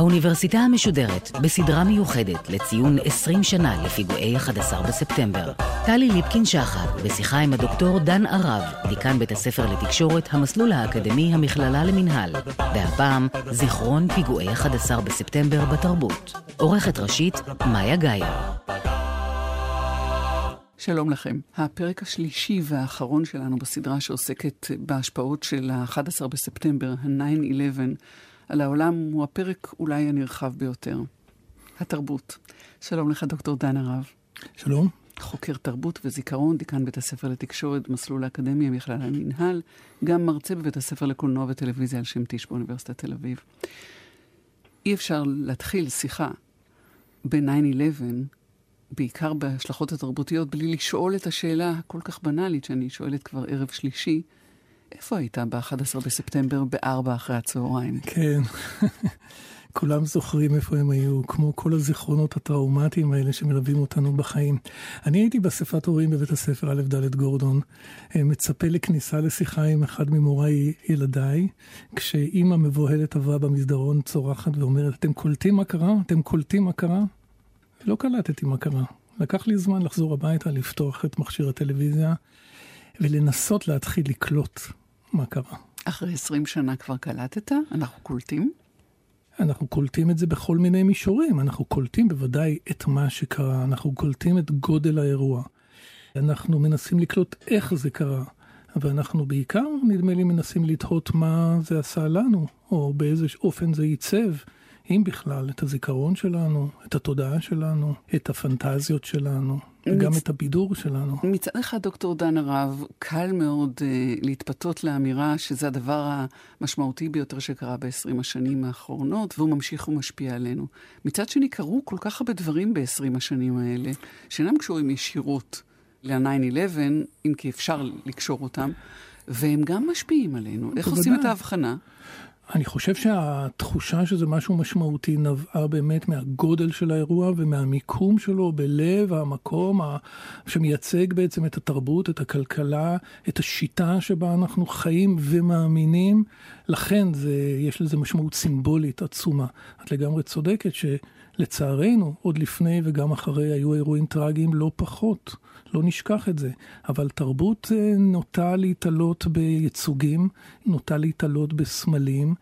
האוניברסיטה המשודרת בסדרה מיוחדת לציון 20 שנה לפיגועי 11 בספטמבר. טלי ליפקין-שחק בשיחה עם הדוקטור דן ערב, דיקן בית הספר לתקשורת, המסלול האקדמי, המכללה למינהל. והפעם, זיכרון פיגועי 11 בספטמבר בתרבות. עורכת ראשית, מאיה גאייר. שלום לכם. הפרק השלישי והאחרון שלנו בסדרה שעוסקת בהשפעות של ה-11 בספטמבר, ה-9-11, על העולם, הוא הפרק אולי הנרחב ביותר. התרבות. שלום לך, דוקטור דן הרב. שלום. חוקר תרבות וזיכרון, דיקן בית הספר לתקשורת, מסלול האקדמיה, מכלל המנהל, גם מרצה בבית הספר לקולנוע וטלוויזיה על שם טיש באוניברסיטת תל אביב. אי אפשר להתחיל שיחה ב-9-11 בעיקר בהשלכות התרבותיות, בלי לשאול את השאלה הכל כך בנאלית שאני שואלת כבר ערב שלישי, איפה היית ב-11 בספטמבר ב-4 אחרי הצהריים? כן, כולם זוכרים איפה הם היו, כמו כל הזיכרונות הטראומטיים האלה שמלווים אותנו בחיים. אני הייתי באספת הורים בבית הספר א' ד' גורדון, אה, מצפה לכניסה לשיחה עם אחד ממוריי ילדיי, כשאימא מבוהלת עברה במסדרון צורחת ואומרת, אתם קולטים מה קרה? אתם קולטים מה קרה? ולא קלטתי מה קרה. לקח לי זמן לחזור הביתה, לפתוח את מכשיר הטלוויזיה ולנסות להתחיל לקלוט מה קרה. אחרי 20 שנה כבר קלטת? אנחנו קולטים? אנחנו קולטים את זה בכל מיני מישורים. אנחנו קולטים בוודאי את מה שקרה, אנחנו קולטים את גודל האירוע. אנחנו מנסים לקלוט איך זה קרה, אבל אנחנו בעיקר, נדמה לי, מנסים לתהות מה זה עשה לנו, או באיזה אופן זה ייצב. אם בכלל, את הזיכרון שלנו, את התודעה שלנו, את הפנטזיות שלנו, וגם מצ... את הבידור שלנו. מצד אחד, דוקטור דן הרב, קל מאוד uh, להתפתות לאמירה שזה הדבר המשמעותי ביותר שקרה ב-20 השנים האחרונות, והוא ממשיך ומשפיע עלינו. מצד שני, קרו כל כך הרבה דברים ב-20 השנים האלה, שאינם קשורים ישירות ל-9-11, אם כי אפשר לקשור אותם, והם גם משפיעים עלינו. איך עושים את ההבחנה? אני חושב שהתחושה שזה משהו משמעותי נבעה באמת מהגודל של האירוע ומהמיקום שלו בלב המקום שמייצג בעצם את התרבות, את הכלכלה, את השיטה שבה אנחנו חיים ומאמינים. לכן זה, יש לזה משמעות סימבולית עצומה. את לגמרי צודקת שלצערנו, עוד לפני וגם אחרי היו אירועים טרגיים לא פחות. לא נשכח את זה. אבל תרבות אה, נוטה להתעלות בייצוגים, נוטה להתעלות בסמלים,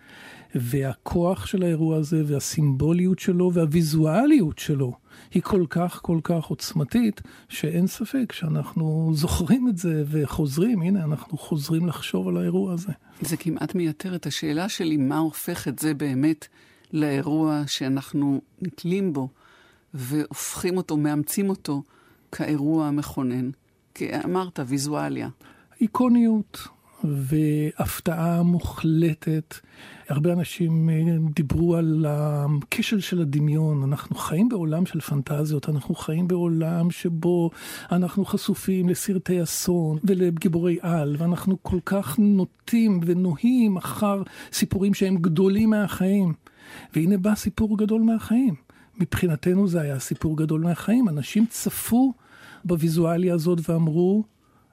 והכוח של האירוע הזה, והסימבוליות שלו, והוויזואליות שלו, היא כל כך כל כך עוצמתית, שאין ספק שאנחנו זוכרים את זה וחוזרים, הנה, אנחנו חוזרים לחשוב על האירוע הזה. זה כמעט מייתר את השאלה שלי, מה הופך את זה באמת לאירוע שאנחנו נתלים בו, והופכים אותו, מאמצים אותו. כאירוע המכונן? כי אמרת, ויזואליה. איקוניות והפתעה מוחלטת. הרבה אנשים אה, דיברו על הכשל של הדמיון. אנחנו חיים בעולם של פנטזיות, אנחנו חיים בעולם שבו אנחנו חשופים לסרטי אסון ולגיבורי על, ואנחנו כל כך נוטים ונוהים אחר סיפורים שהם גדולים מהחיים. והנה בא סיפור גדול מהחיים. מבחינתנו זה היה סיפור גדול מהחיים. אנשים צפו בוויזואליה הזאת ואמרו,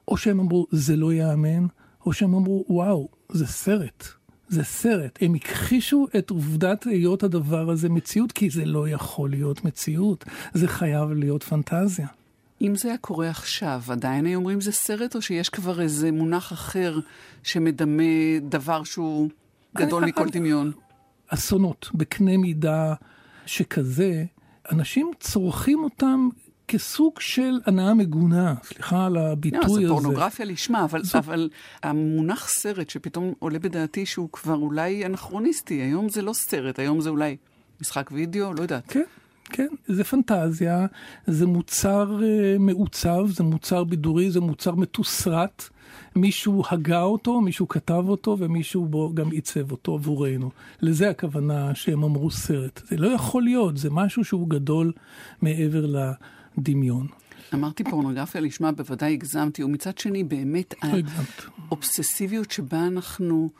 או שהם אמרו, זה לא ייאמן, או שהם אמרו, וואו, זה סרט. זה סרט. הם הכחישו את עובדת היות הדבר הזה מציאות, כי זה לא יכול להיות מציאות. זה חייב להיות פנטזיה. אם זה היה קורה עכשיו, עדיין היו אומרים זה סרט, או שיש כבר איזה מונח אחר שמדמה דבר שהוא גדול מכל דמיון? אסונות בקנה מידה שכזה, אנשים צורכים אותם כסוג של הנאה מגונה, סליחה על הביטוי לא, הזה. זה פורנוגרפיה לשמה, אבל, זו... אבל המונח סרט שפתאום עולה בדעתי שהוא כבר אולי אנכרוניסטי, היום זה לא סרט, היום זה אולי משחק וידאו, לא יודעת. כן. כן, זה פנטזיה, זה מוצר uh, מעוצב, זה מוצר בידורי, זה מוצר מתוסרט. מישהו הגה אותו, מישהו כתב אותו ומישהו בו גם עיצב אותו עבורנו. לזה הכוונה שהם אמרו סרט. זה לא יכול להיות, זה משהו שהוא גדול מעבר לדמיון. אמרתי פורנוגרפיה לשמה, בוודאי הגזמתי, ומצד שני באמת האובססיביות שבה אנחנו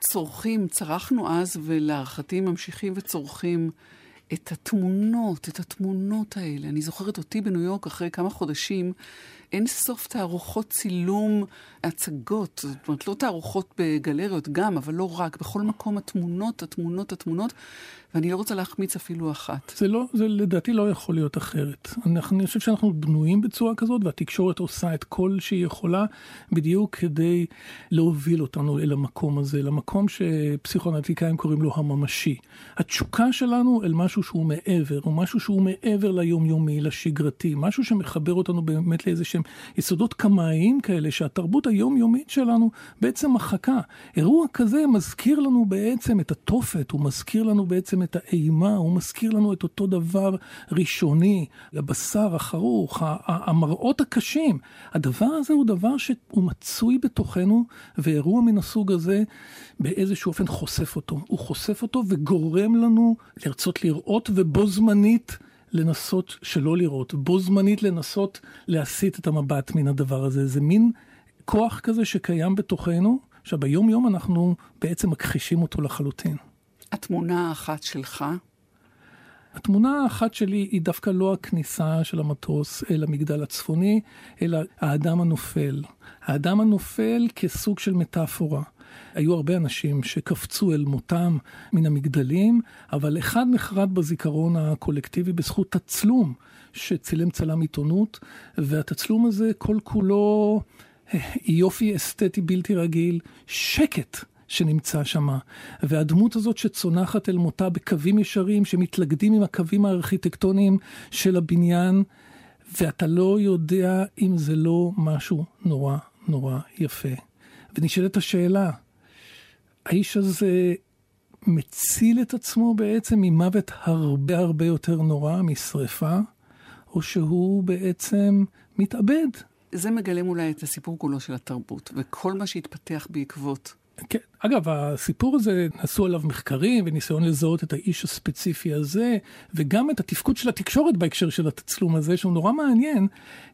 צורכים, צרכנו אז ולהערכתי ממשיכים וצורכים את התמונות, את התמונות האלה. אני זוכרת אותי בניו יורק אחרי כמה חודשים אין סוף תערוכות צילום, הצגות, זאת אומרת, לא תערוכות בגלריות גם, אבל לא רק, בכל מקום התמונות, התמונות, התמונות, ואני לא רוצה להחמיץ אפילו אחת. זה לא, זה לדעתי לא יכול להיות אחרת. אנחנו, אני חושב שאנחנו בנויים בצורה כזאת, והתקשורת עושה את כל שהיא יכולה בדיוק כדי להוביל אותנו אל המקום הזה, למקום שפסיכואנליטיקאים קוראים לו הממשי. התשוקה שלנו אל משהו שהוא מעבר, או משהו שהוא מעבר ליומיומי, לשגרתי, משהו שמחבר אותנו באמת לאיזה שהם יסודות קמאיים כאלה, שהתרבות היומיומית שלנו בעצם מחקה. אירוע כזה מזכיר לנו בעצם את התופת, הוא מזכיר לנו בעצם את האימה, הוא מזכיר לנו את אותו דבר ראשוני, הבשר, החרוך, המראות הקשים. הדבר הזה הוא דבר שהוא מצוי בתוכנו, ואירוע מן הסוג הזה באיזשהו אופן חושף אותו. הוא חושף אותו וגורם לנו לרצות לראות ובו זמנית לנסות שלא לראות, בו זמנית לנסות להסיט את המבט מן הדבר הזה. זה מין כוח כזה שקיים בתוכנו, שביום יום אנחנו בעצם מכחישים אותו לחלוטין. התמונה האחת שלך? התמונה האחת שלי היא דווקא לא הכניסה של המטוס אל המגדל הצפוני, אלא האדם הנופל. האדם הנופל כסוג של מטאפורה. היו הרבה אנשים שקפצו אל מותם מן המגדלים, אבל אחד נחרד בזיכרון הקולקטיבי בזכות תצלום שצילם צלם עיתונות, והתצלום הזה כל כולו יופי אסתטי בלתי רגיל, שקט. שנמצא שם, והדמות הזאת שצונחת אל מותה בקווים ישרים שמתלכדים עם הקווים הארכיטקטוניים של הבניין, ואתה לא יודע אם זה לא משהו נורא נורא יפה. ונשאלת השאלה, האיש הזה מציל את עצמו בעצם ממוות הרבה הרבה יותר נורא משרפה, או שהוא בעצם מתאבד? זה מגלם אולי את הסיפור כולו של התרבות, וכל מה שהתפתח בעקבות כן. אגב, הסיפור הזה, נעשו עליו מחקרים וניסיון לזהות את האיש הספציפי הזה, וגם את התפקוד של התקשורת בהקשר של התצלום הזה, שהוא נורא מעניין,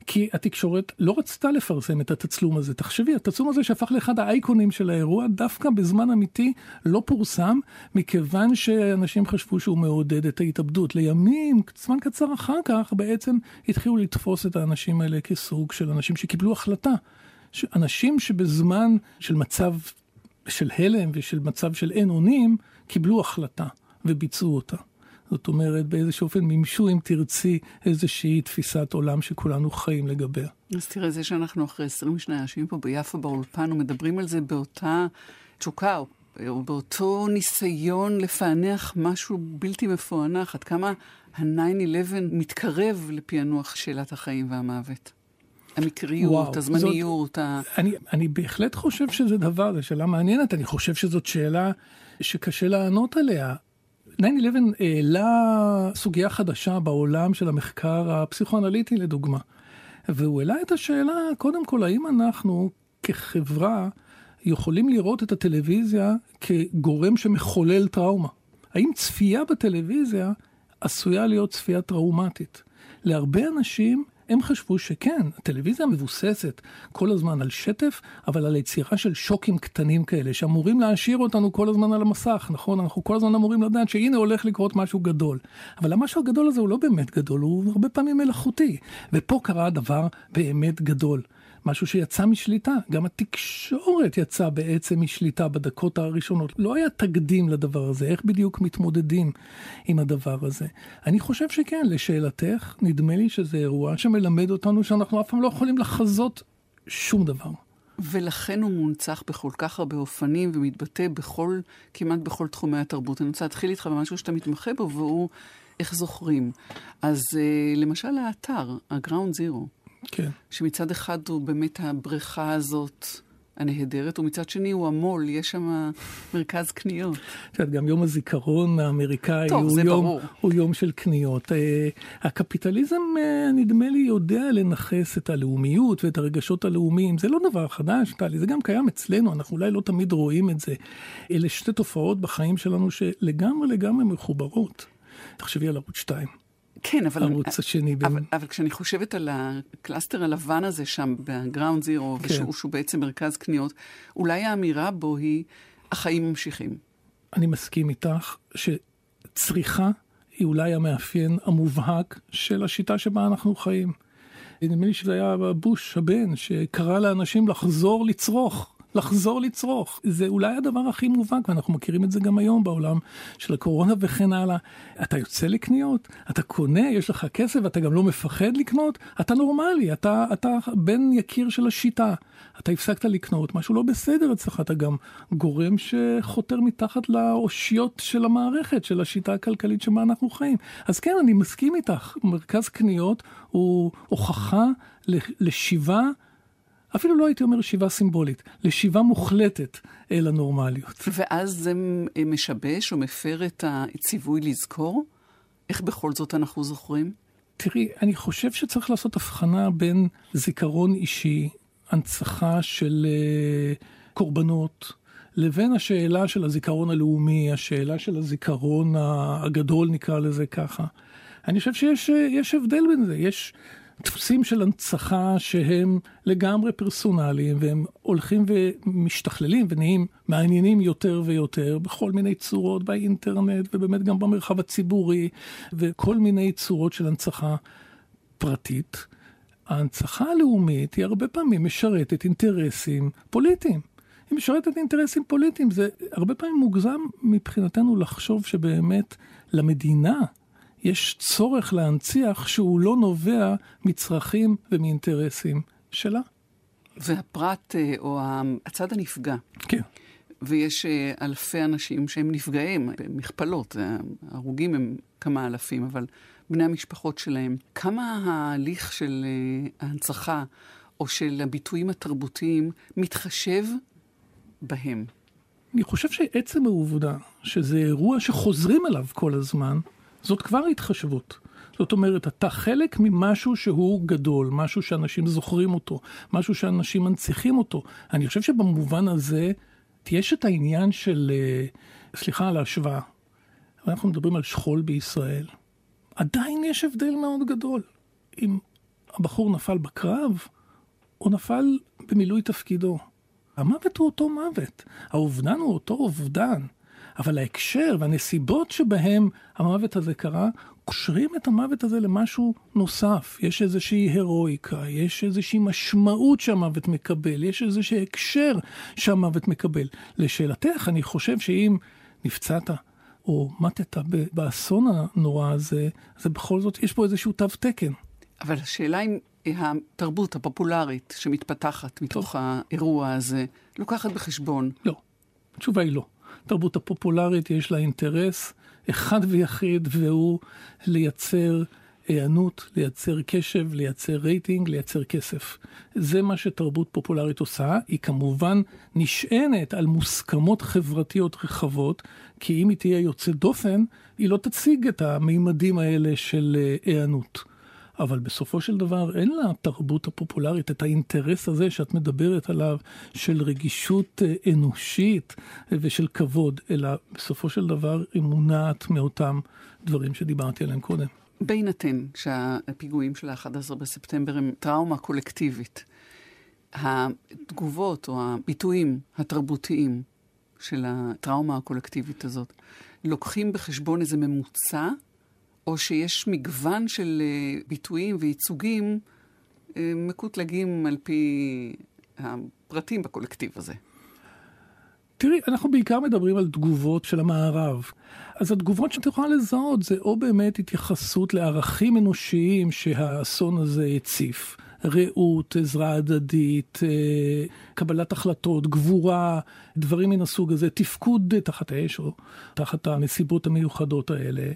כי התקשורת לא רצתה לפרסם את התצלום הזה. תחשבי, התצלום הזה שהפך לאחד האייקונים של האירוע, דווקא בזמן אמיתי לא פורסם, מכיוון שאנשים חשבו שהוא מעודד את ההתאבדות. לימים, זמן קצר אחר כך, בעצם התחילו לתפוס את האנשים האלה כסוג של אנשים שקיבלו החלטה. אנשים שבזמן של מצב של הלם ושל מצב של אין אונים, קיבלו החלטה וביצעו אותה. זאת אומרת, באיזשהו אופן מימשו, אם תרצי, איזושהי תפיסת עולם שכולנו חיים לגביה. אז תראה, זה שאנחנו אחרי 20 שנה יושבים פה ביפו באולפן ומדברים על זה באותה תשוקה, או באותו ניסיון לפענח משהו בלתי מפוענח, עד כמה ה-9-11 מתקרב לפענוח שאלת החיים והמוות. המקריות, וואו, הזמניות. זאת, ה... אני, אני בהחלט חושב שזה דבר, זו שאלה מעניינת, אני חושב שזאת שאלה שקשה לענות עליה. 9-11 העלה סוגיה חדשה בעולם של המחקר הפסיכואנליטי לדוגמה. והוא העלה את השאלה, קודם כל, האם אנחנו כחברה יכולים לראות את הטלוויזיה כגורם שמחולל טראומה? האם צפייה בטלוויזיה עשויה להיות צפייה טראומטית? להרבה אנשים הם חשבו שכן, הטלוויזיה מבוססת כל הזמן על שטף, אבל על יצירה של שוקים קטנים כאלה, שאמורים להשאיר אותנו כל הזמן על המסך, נכון? אנחנו כל הזמן אמורים לדעת שהנה הולך לקרות משהו גדול. אבל המשהו הגדול הזה הוא לא באמת גדול, הוא הרבה פעמים מלאכותי. ופה קרה דבר באמת גדול. משהו שיצא משליטה. גם התקשורת יצאה בעצם משליטה בדקות הראשונות. לא היה תקדים לדבר הזה, איך בדיוק מתמודדים עם הדבר הזה. אני חושב שכן, לשאלתך, נדמה לי שזה אירוע שמלמד אותנו שאנחנו אף פעם לא יכולים לחזות שום דבר. ולכן הוא מונצח בכל כך הרבה אופנים ומתבטא בכל, כמעט בכל תחומי התרבות. אני רוצה להתחיל איתך במשהו שאתה מתמחה בו, והוא איך זוכרים. אז uh, למשל האתר, ה-Ground Zero. כן. שמצד אחד הוא באמת הבריכה הזאת הנהדרת, ומצד שני הוא המו"ל, יש שם מרכז קניות. את יודעת, גם יום הזיכרון האמריקאי טוב, הוא, יום, ברור. הוא יום של קניות. Uh, הקפיטליזם, uh, נדמה לי, יודע לנכס את הלאומיות ואת הרגשות הלאומיים. זה לא דבר חדש, טלי, זה גם קיים אצלנו, אנחנו אולי לא תמיד רואים את זה. אלה שתי תופעות בחיים שלנו שלגמרי לגמרי מחוברות. תחשבי על ערוץ 2. כן, אבל... הערוץ השני. אבל, בין... אבל כשאני חושבת על ה cluster הלבן הזה שם, ב Ground Zero, כן. ושהוא שהוא בעצם מרכז קניות, אולי האמירה בו היא, החיים ממשיכים. אני מסכים איתך שצריכה היא אולי המאפיין המובהק של השיטה שבה אנחנו חיים. נדמה לי שזה היה בוש הבן, שקרא לאנשים לחזור לצרוך. לחזור לצרוך. זה אולי הדבר הכי מובהק, ואנחנו מכירים את זה גם היום בעולם של הקורונה וכן הלאה. אתה יוצא לקניות, אתה קונה, יש לך כסף, אתה גם לא מפחד לקנות, אתה נורמלי, אתה, אתה בן יקיר של השיטה. אתה הפסקת לקנות, משהו לא בסדר אצלך, אתה גם גורם שחותר מתחת לאושיות של המערכת, של השיטה הכלכלית שבה אנחנו חיים. אז כן, אני מסכים איתך, מרכז קניות הוא הוכחה לשיבה. אפילו לא הייתי אומר שיבה סימבולית, לשיבה מוחלטת אל הנורמליות. ואז זה משבש או מפר את הציווי לזכור? איך בכל זאת אנחנו זוכרים? תראי, אני חושב שצריך לעשות הבחנה בין זיכרון אישי, הנצחה של uh, קורבנות, לבין השאלה של הזיכרון הלאומי, השאלה של הזיכרון הגדול, נקרא לזה ככה. אני חושב שיש הבדל בין זה. יש דפוסים של הנצחה שהם לגמרי פרסונליים, והם הולכים ומשתכללים ונהיים מעניינים יותר ויותר בכל מיני צורות באינטרנט, ובאמת גם במרחב הציבורי, וכל מיני צורות של הנצחה פרטית. ההנצחה הלאומית היא הרבה פעמים משרתת אינטרסים פוליטיים. היא משרתת אינטרסים פוליטיים. זה הרבה פעמים מוגזם מבחינתנו לחשוב שבאמת למדינה יש צורך להנציח שהוא לא נובע מצרכים ומאינטרסים שלה. והפרט אה, או הצד הנפגע. כן. ויש אה, אלפי אנשים שהם נפגעים, במכפלות, ההרוגים הם כמה אלפים, אבל בני המשפחות שלהם. כמה ההליך של אה, ההנצחה או של הביטויים התרבותיים מתחשב בהם? אני חושב שעצם העובדה שזה אירוע שחוזרים אליו כל הזמן, זאת כבר התחשבות. זאת אומרת, אתה חלק ממשהו שהוא גדול, משהו שאנשים זוכרים אותו, משהו שאנשים מנציחים אותו. אני חושב שבמובן הזה, יש את העניין של, אה, סליחה על ההשוואה, אנחנו מדברים על שכול בישראל. עדיין יש הבדל מאוד גדול אם הבחור נפל בקרב או נפל במילוי תפקידו. המוות הוא אותו מוות, האובדן הוא אותו אובדן. אבל ההקשר והנסיבות שבהם המוות הזה קרה, קושרים את המוות הזה למשהו נוסף. יש איזושהי הירואיקה, יש איזושהי משמעות שהמוות מקבל, יש איזשהו הקשר שהמוות מקבל. לשאלתך, אני חושב שאם נפצעת או מתת באסון הנורא הזה, זה בכל זאת, יש פה איזשהו תו תקן. אבל השאלה אם התרבות הפופולרית שמתפתחת מתוך טוב. האירוע הזה, לוקחת בחשבון. לא. התשובה היא לא. התרבות הפופולרית יש לה אינטרס אחד ויחיד, והוא לייצר היענות, לייצר קשב, לייצר רייטינג, לייצר כסף. זה מה שתרבות פופולרית עושה. היא כמובן נשענת על מוסכמות חברתיות רחבות, כי אם היא תהיה יוצאת דופן, היא לא תציג את המימדים האלה של אה, היענות. אבל בסופו של דבר אין לתרבות הפופולרית את האינטרס הזה שאת מדברת עליו, של רגישות אה, אנושית ושל כבוד, אלא בסופו של דבר היא מונעת מאותם דברים שדיברתי עליהם קודם. בהינתן שהפיגועים של ה-11 בספטמבר הם טראומה קולקטיבית, התגובות או הביטויים התרבותיים של הטראומה הקולקטיבית הזאת לוקחים בחשבון איזה ממוצע או שיש מגוון של אה, ביטויים וייצוגים אה, מקוטלגים על פי הפרטים בקולקטיב הזה. תראי, אנחנו בעיקר מדברים על תגובות של המערב. אז התגובות שאת יכולה לזהות זה או באמת התייחסות לערכים אנושיים שהאסון הזה הציף. רעות, עזרה הדדית, אה, קבלת החלטות, גבורה, דברים מן הסוג הזה, תפקוד תחת האש או תחת הנסיבות המיוחדות האלה.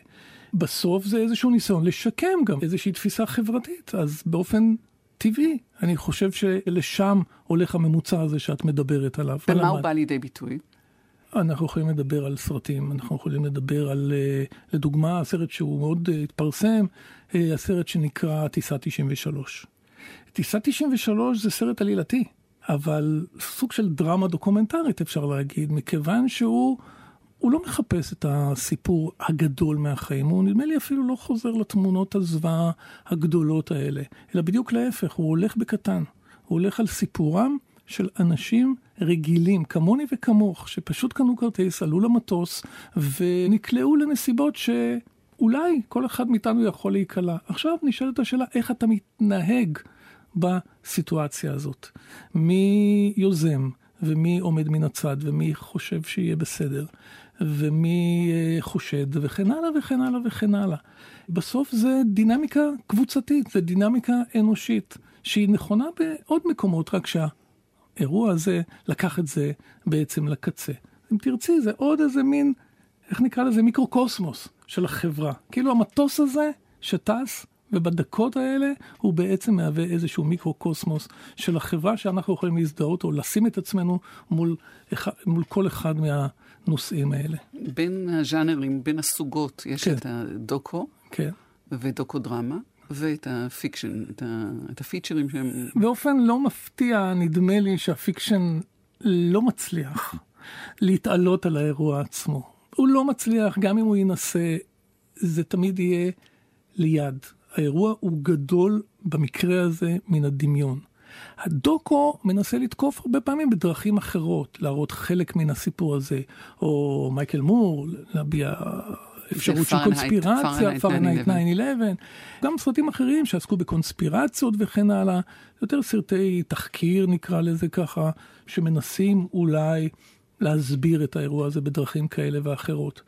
בסוף זה איזשהו ניסיון לשקם גם איזושהי תפיסה חברתית. אז באופן טבעי, אני חושב שלשם הולך הממוצע הזה שאת מדברת עליו. ומה הוא בא לידי ביטוי? אנחנו יכולים לדבר על סרטים, אנחנו יכולים לדבר על, אה, לדוגמה, הסרט שהוא מאוד אה, התפרסם, אה, הסרט שנקרא טיסה 93. טיסה 93 זה סרט עלילתי, אבל סוג של דרמה דוקומנטרית אפשר להגיד, מכיוון שהוא... הוא לא מחפש את הסיפור הגדול מהחיים, הוא נדמה לי אפילו לא חוזר לתמונות הזוועה הגדולות האלה, אלא בדיוק להפך, הוא הולך בקטן. הוא הולך על סיפורם של אנשים רגילים, כמוני וכמוך, שפשוט קנו כרטיס, עלו למטוס ונקלעו לנסיבות שאולי כל אחד מאיתנו יכול להיקלע. עכשיו נשאלת השאלה איך אתה מתנהג בסיטואציה הזאת. מי יוזם, ומי עומד מן הצד, ומי חושב שיהיה בסדר, ומי אה, חושד, וכן הלאה וכן הלאה וכן הלאה. בסוף זה דינמיקה קבוצתית, זה דינמיקה אנושית, שהיא נכונה בעוד מקומות, רק שהאירוע הזה לקח את זה בעצם לקצה. אם תרצי, זה עוד איזה מין, איך נקרא לזה, מיקרוקוסמוס של החברה. כאילו המטוס הזה שטס, ובדקות האלה הוא בעצם מהווה איזשהו מיקרוקוסמוס של החברה שאנחנו יכולים להזדהות או לשים את עצמנו מול, מול כל אחד מהנושאים האלה. בין הז'אנרים, בין הסוגות, יש כן. את הדוקו כן. ודוקו דרמה. ואת ה fiction, את, ה, את הפיצ'רים שהם... באופן לא מפתיע, נדמה לי שה fiction לא מצליח להתעלות על האירוע עצמו. הוא לא מצליח, גם אם הוא ינסה, זה תמיד יהיה ליד. האירוע הוא גדול במקרה הזה מן הדמיון. הדוקו מנסה לתקוף הרבה פעמים בדרכים אחרות, להראות חלק מן הסיפור הזה, או מייקל מור, להביע אפשרות של קונספירציה, Fahrenheit 9-11, גם סרטים אחרים שעסקו בקונספירציות וכן הלאה, יותר סרטי תחקיר נקרא לזה ככה, שמנסים אולי להסביר את האירוע הזה בדרכים כאלה ואחרות.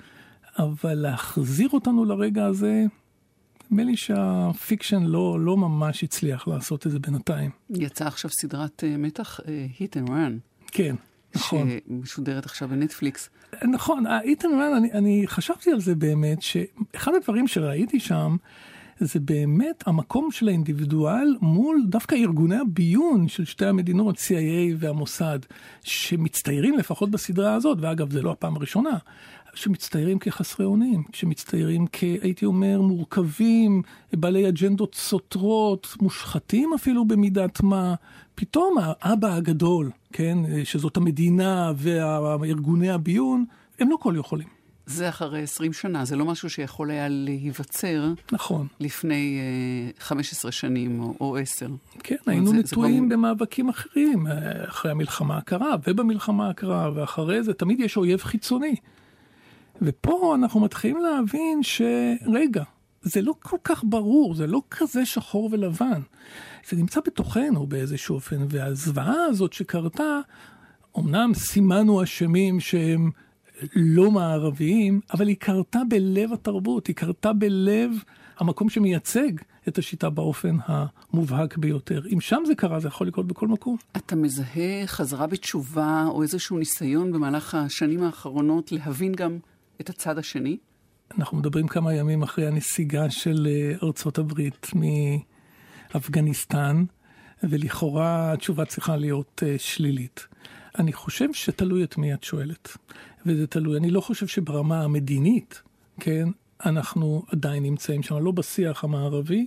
אבל להחזיר אותנו לרגע הזה, נדמה לי שה fiction לא, לא ממש הצליח לעשות את זה בינתיים. יצאה עכשיו סדרת אה, מתח, אה, Hit and Run. כן, נכון. שמשודרת עכשיו בנטפליקס. נכון, ה-Hit and Run, אני, אני חשבתי על זה באמת, שאחד הדברים שראיתי שם, זה באמת המקום של האינדיבידואל מול דווקא ארגוני הביון של שתי המדינות, CIA והמוסד, שמצטיירים לפחות בסדרה הזאת, ואגב, זה לא הפעם הראשונה, שמצטיירים כחסרי אונים, שמצטיירים כ... הייתי אומר, מורכבים, בעלי אג'נדות סותרות, מושחתים אפילו במידת מה. פתאום האבא הגדול, כן, שזאת המדינה וארגוני הביון, הם לא כל יכולים. זה אחרי 20 שנה, זה לא משהו שיכול היה להיווצר. נכון. לפני uh, 15 שנים או, או 10. כן, היינו זה, נטועים זה במאבקים אחרים, אה, אחרי המלחמה הקרה ובמלחמה הקרה, ואחרי זה תמיד יש אויב חיצוני. ופה אנחנו מתחילים להבין שרגע, זה לא כל כך ברור, זה לא כזה שחור ולבן. זה נמצא בתוכנו באיזשהו אופן, והזוועה הזאת שקרתה, אמנם סימנו אשמים שהם לא מערביים, אבל היא קרתה בלב התרבות, היא קרתה בלב המקום שמייצג את השיטה באופן המובהק ביותר. אם שם זה קרה, זה יכול לקרות בכל מקום. אתה מזהה חזרה בתשובה או איזשהו ניסיון במהלך השנים האחרונות להבין גם את הצד השני? אנחנו מדברים כמה ימים אחרי הנסיגה של אה, ארצות הברית מאפגניסטן, ולכאורה התשובה צריכה להיות uh, שלילית. אני חושב שתלוי את מי את שואלת, וזה תלוי. אני לא חושב שברמה המדינית, כן, אנחנו עדיין נמצאים שם, לא בשיח המערבי,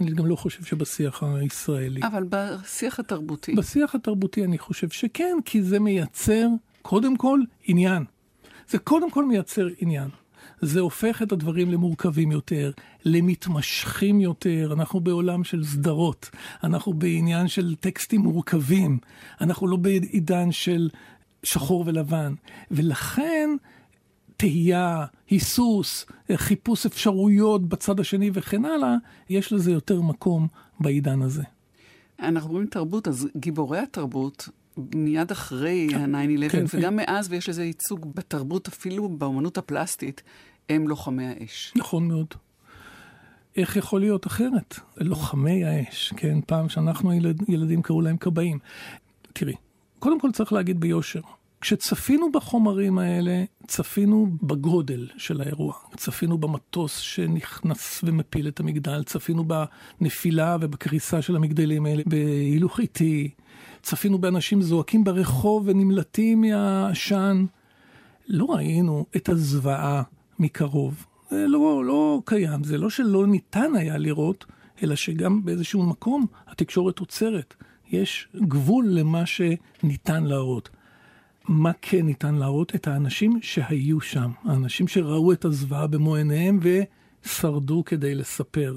אני גם לא חושב שבשיח הישראלי. אבל בשיח התרבותי. בשיח התרבותי אני חושב שכן, כי זה מייצר, קודם כל, עניין. זה קודם כל מייצר עניין. זה הופך את הדברים למורכבים יותר, למתמשכים יותר. אנחנו בעולם של סדרות, אנחנו בעניין של טקסטים מורכבים, אנחנו לא בעידן של שחור ולבן. ולכן תהייה, היסוס, חיפוש אפשרויות בצד השני וכן הלאה, יש לזה יותר מקום בעידן הזה. אנחנו רואים תרבות, אז גיבורי התרבות מיד אחרי ה-9-11, כן, וגם כן. מאז, ויש לזה ייצוג בתרבות, אפילו באמנות הפלסטית, הם לוחמי האש. נכון מאוד. איך יכול להיות אחרת? לוחמי האש, כן? פעם שאנחנו ילד, ילדים קראו להם כבאים. תראי, קודם כל צריך להגיד ביושר, כשצפינו בחומרים האלה, צפינו בגודל של האירוע. צפינו במטוס שנכנס ומפיל את המגדל, צפינו בנפילה ובקריסה של המגדלים האלה בהילוך איטי, צפינו באנשים זועקים ברחוב ונמלטים מהעשן. לא ראינו את הזוועה מקרוב. זה לא, לא קיים, זה לא שלא ניתן היה לראות, אלא שגם באיזשהו מקום התקשורת עוצרת. יש גבול למה שניתן להראות. מה כן ניתן להראות? את האנשים שהיו שם, האנשים שראו את הזוועה במו עיניהם ושרדו כדי לספר.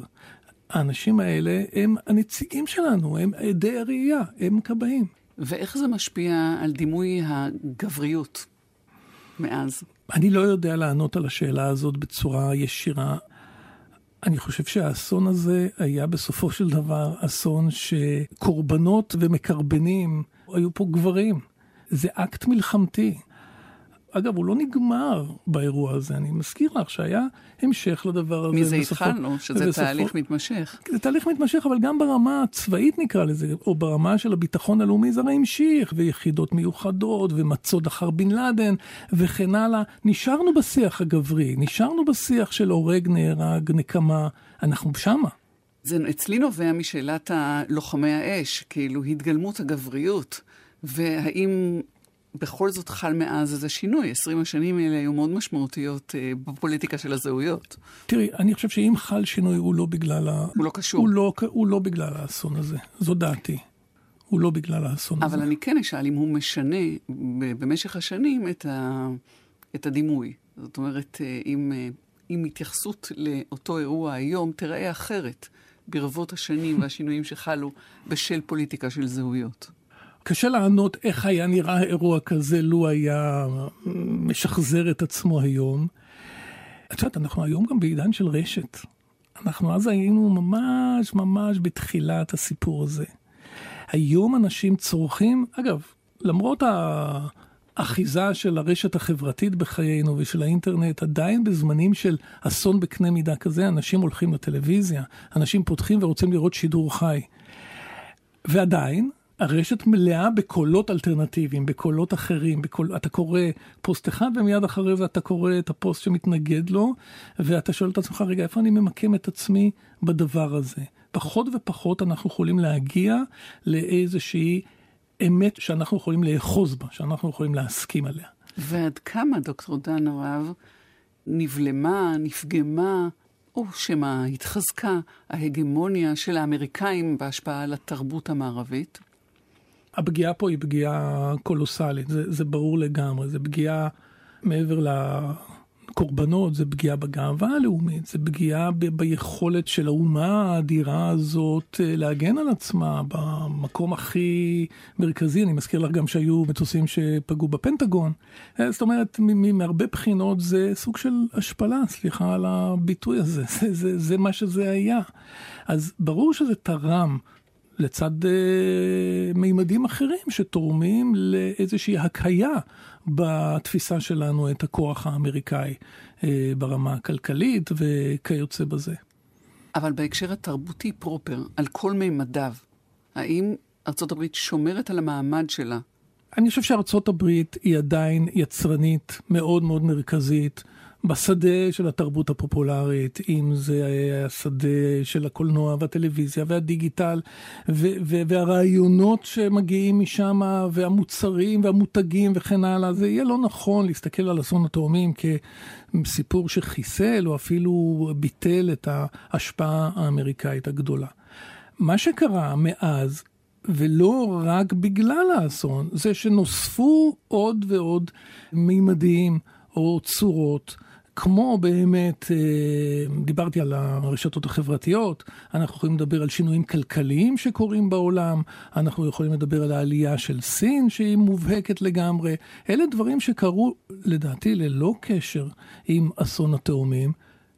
האנשים האלה הם הנציגים שלנו, הם עדי הראייה, הם כבאים. ואיך זה משפיע על דימוי הגבריות מאז? אני לא יודע לענות על השאלה הזאת בצורה ישירה. אני חושב שהאסון הזה היה בסופו של דבר אסון שקורבנות ומקרבנים היו פה גברים. זה אקט מלחמתי. אגב, הוא לא נגמר באירוע הזה, אני מזכיר לך שהיה המשך לדבר הזה. מזה בסופו, התחלנו, שזה בסופו, תהליך מתמשך. זה תהליך מתמשך, אבל גם ברמה הצבאית נקרא לזה, או ברמה של הביטחון הלאומי זה הרי המשיך, ויחידות מיוחדות, ומצוד אחר בן לאדן, וכן הלאה. נשארנו בשיח הגברי, נשארנו בשיח של הורג, נהרג, נקמה, אנחנו שמה. זה אצלי נובע משאלת לוחמי האש, כאילו התגלמות הגבריות. והאם בכל זאת חל מאז איזה שינוי. 20 השנים האלה היו מאוד משמעותיות אה, בפוליטיקה של הזהויות. תראי, אני חושב שאם חל שינוי, הוא לא בגלל ה... הוא לא קשור. הוא לא, הוא לא בגלל האסון הזה, זו דעתי. הוא לא בגלל האסון אבל הזה. אבל אני כן אשאל אם הוא משנה במשך השנים את, ה, את הדימוי. זאת אומרת, אה, אם, אה, אם התייחסות לאותו אירוע היום תיראה אחרת ברבות השנים והשינויים שחלו בשל פוליטיקה של זהויות. קשה לענות איך היה נראה אירוע כזה לו היה משחזר את עצמו היום. את יודעת, אנחנו היום גם בעידן של רשת. אנחנו אז היינו ממש ממש בתחילת הסיפור הזה. היום אנשים צורכים, אגב, למרות האחיזה של הרשת החברתית בחיינו ושל האינטרנט, עדיין בזמנים של אסון בקנה מידה כזה, אנשים הולכים לטלוויזיה, אנשים פותחים ורוצים לראות שידור חי. ועדיין, הרשת מלאה בקולות אלטרנטיביים, בקולות אחרים, בקול... אתה קורא פוסט אחד ומיד אחרי זה אתה קורא את הפוסט שמתנגד לו, ואתה שואל את עצמך, רגע, איפה אני ממקם את עצמי בדבר הזה? פחות ופחות אנחנו יכולים להגיע לאיזושהי אמת שאנחנו יכולים לאחוז בה, שאנחנו יכולים להסכים עליה. ועד כמה, דוקטור דן הרב, נבלמה, נפגמה, או שמא התחזקה ההגמוניה של האמריקאים בהשפעה על התרבות המערבית? הפגיעה פה היא פגיעה קולוסלית, זה, זה ברור לגמרי, זה פגיעה מעבר לקורבנות, זה פגיעה בגאווה הלאומית, זה פגיעה ב- ביכולת של האומה האדירה הזאת אה, להגן על עצמה במקום הכי מרכזי. אני מזכיר לך גם שהיו מטוסים שפגעו בפנטגון. אה, זאת אומרת, מהרבה בחינות זה סוג של השפלה, סליחה על הביטוי הזה, זה, זה, זה מה שזה היה. אז ברור שזה תרם. לצד uh, מימדים אחרים שתורמים לאיזושהי הקהיה בתפיסה שלנו את הכוח האמריקאי uh, ברמה הכלכלית וכיוצא בזה. אבל בהקשר התרבותי פרופר, על כל מימדיו, האם ארה"ב שומרת על המעמד שלה? אני חושב שארצות הברית היא עדיין יצרנית מאוד מאוד מרכזית. בשדה של התרבות הפופולרית, אם זה השדה של הקולנוע והטלוויזיה והדיגיטל ו- ו- והרעיונות שמגיעים משם והמוצרים והמותגים וכן הלאה, זה יהיה לא נכון להסתכל על אסון התאומים כסיפור שחיסל או אפילו ביטל את ההשפעה האמריקאית הגדולה. מה שקרה מאז ולא רק בגלל האסון, זה שנוספו עוד ועוד מימדים או צורות כמו באמת, אה, דיברתי על הרשתות החברתיות, אנחנו יכולים לדבר על שינויים כלכליים שקורים בעולם, אנחנו יכולים לדבר על העלייה של סין שהיא מובהקת לגמרי. אלה דברים שקרו לדעתי ללא קשר עם אסון התאומים.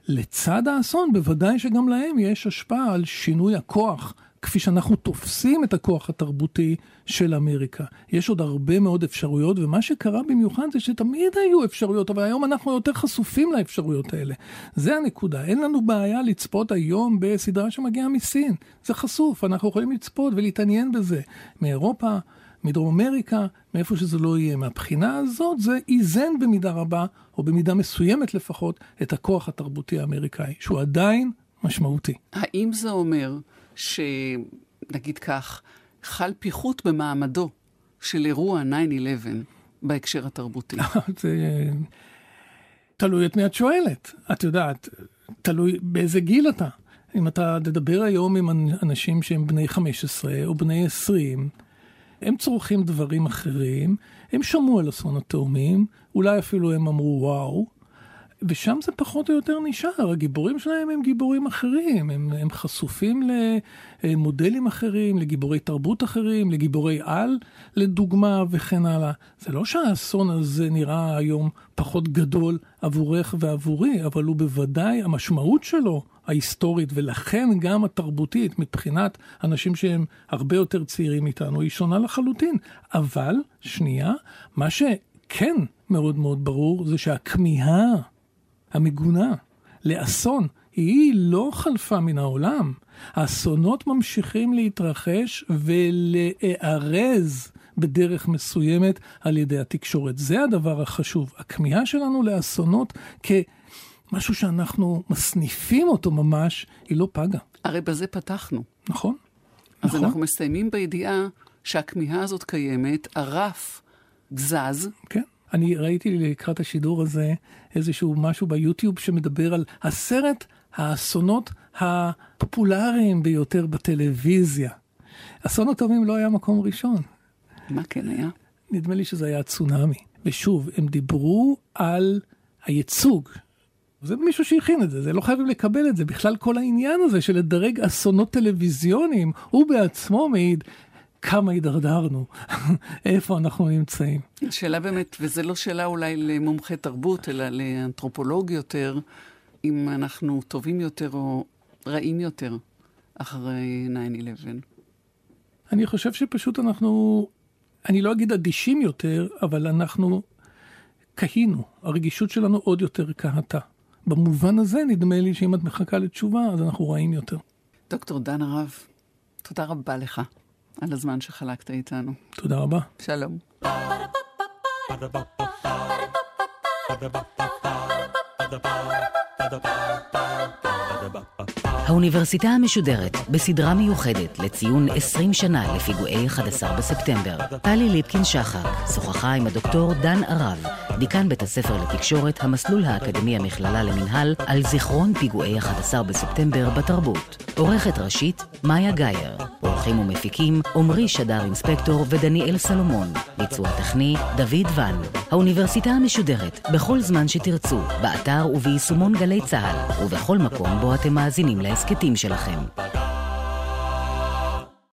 לצד האסון, בוודאי שגם להם יש השפעה על שינוי הכוח כפי שאנחנו תופסים את הכוח התרבותי של אמריקה. יש עוד הרבה מאוד אפשרויות, ומה שקרה במיוחד זה שתמיד היו אפשרויות, אבל היום אנחנו יותר חשופים לאפשרויות האלה. זה הנקודה. אין לנו בעיה לצפות היום בסדרה שמגיעה מסין. זה חשוף, אנחנו יכולים לצפות ולהתעניין בזה. מאירופה, מדרום אמריקה, מאיפה שזה לא יהיה. מהבחינה הזאת זה איזן במידה רבה, או במידה מסוימת לפחות, את הכוח התרבותי האמריקאי, שהוא עדיין משמעותי. האם זה אומר שנגיד כך, חל פיחות במעמדו של אירוע 9-11 בהקשר התרבותי? זה תלוי את מי את שואלת. את יודעת, תלוי באיזה גיל אתה. אם אתה תדבר היום עם אנשים שהם בני 15 או בני 20, הם צורכים דברים אחרים, הם שמעו על אסון התאומים, אולי אפילו הם אמרו וואו, ושם זה פחות או יותר נשאר, הגיבורים שלהם הם גיבורים אחרים, הם, הם חשופים למודלים אחרים, לגיבורי תרבות אחרים, לגיבורי על, לדוגמה, וכן הלאה. זה לא שהאסון הזה נראה היום פחות גדול עבורך ועבורי, אבל הוא בוודאי, המשמעות שלו ההיסטורית, ולכן גם התרבותית, מבחינת אנשים שהם הרבה יותר צעירים מאיתנו, היא שונה לחלוטין. אבל, שנייה, מה שכן מאוד מאוד ברור, זה שהכמיהה המגונה לאסון, היא לא חלפה מן העולם. האסונות ממשיכים להתרחש ולהיארז בדרך מסוימת על ידי התקשורת. זה הדבר החשוב. הכמיהה שלנו לאסונות כמשהו שאנחנו מסניפים אותו ממש, היא לא פגה. הרי בזה פתחנו. נכון. אז נכון. אנחנו מסיימים בידיעה שהכמיהה הזאת קיימת, הרף זז. כן. אני ראיתי לקראת השידור הזה איזשהו משהו ביוטיוב שמדבר על עשרת האסונות הפופולריים ביותר בטלוויזיה. אסון התאומים לא היה מקום ראשון. מה כן היה? נדמה לי שזה היה צונאמי. ושוב, הם דיברו על הייצוג. זה מישהו שהכין את זה, זה לא חייבים לקבל את זה. בכלל כל העניין הזה של לדרג אסונות טלוויזיוניים, הוא בעצמו מעיד כמה הידרדרנו, איפה אנחנו נמצאים. שאלה באמת, וזו לא שאלה אולי למומחי תרבות, אלא לאנתרופולוג יותר, אם אנחנו טובים יותר או רעים יותר אחרי 9-11. אני חושב שפשוט אנחנו, אני לא אגיד אדישים יותר, אבל אנחנו קהינו, הרגישות שלנו עוד יותר קהתה. במובן הזה נדמה לי שאם את מחכה לתשובה, אז אנחנו רעים יותר. דוקטור דן הרב, תודה רבה לך על הזמן שחלקת איתנו. תודה רבה. שלום. האוניברסיטה המשודרת, בסדרה מיוחדת לציון 20 שנה לפיגועי 11 בספטמבר. טלי ליפקין-שחק שוחחה עם הדוקטור דן ערב, דיקן בית הספר לתקשורת, המסלול האקדמי המכללה למינהל, על זיכרון פיגועי 11 בספטמבר בתרבות. עורכת ראשית, מאיה גאייר. עורכים ומפיקים, עמרי שדר אינספקטור ודניאל סלומון. ביצוע טכני, דוד ון. האוניברסיטה המשודרת, בכל זמן שתרצו, באתר וביישומון גלי צה"ל, ובכל מקום בו אתם מאזינים להסכתים שלכם.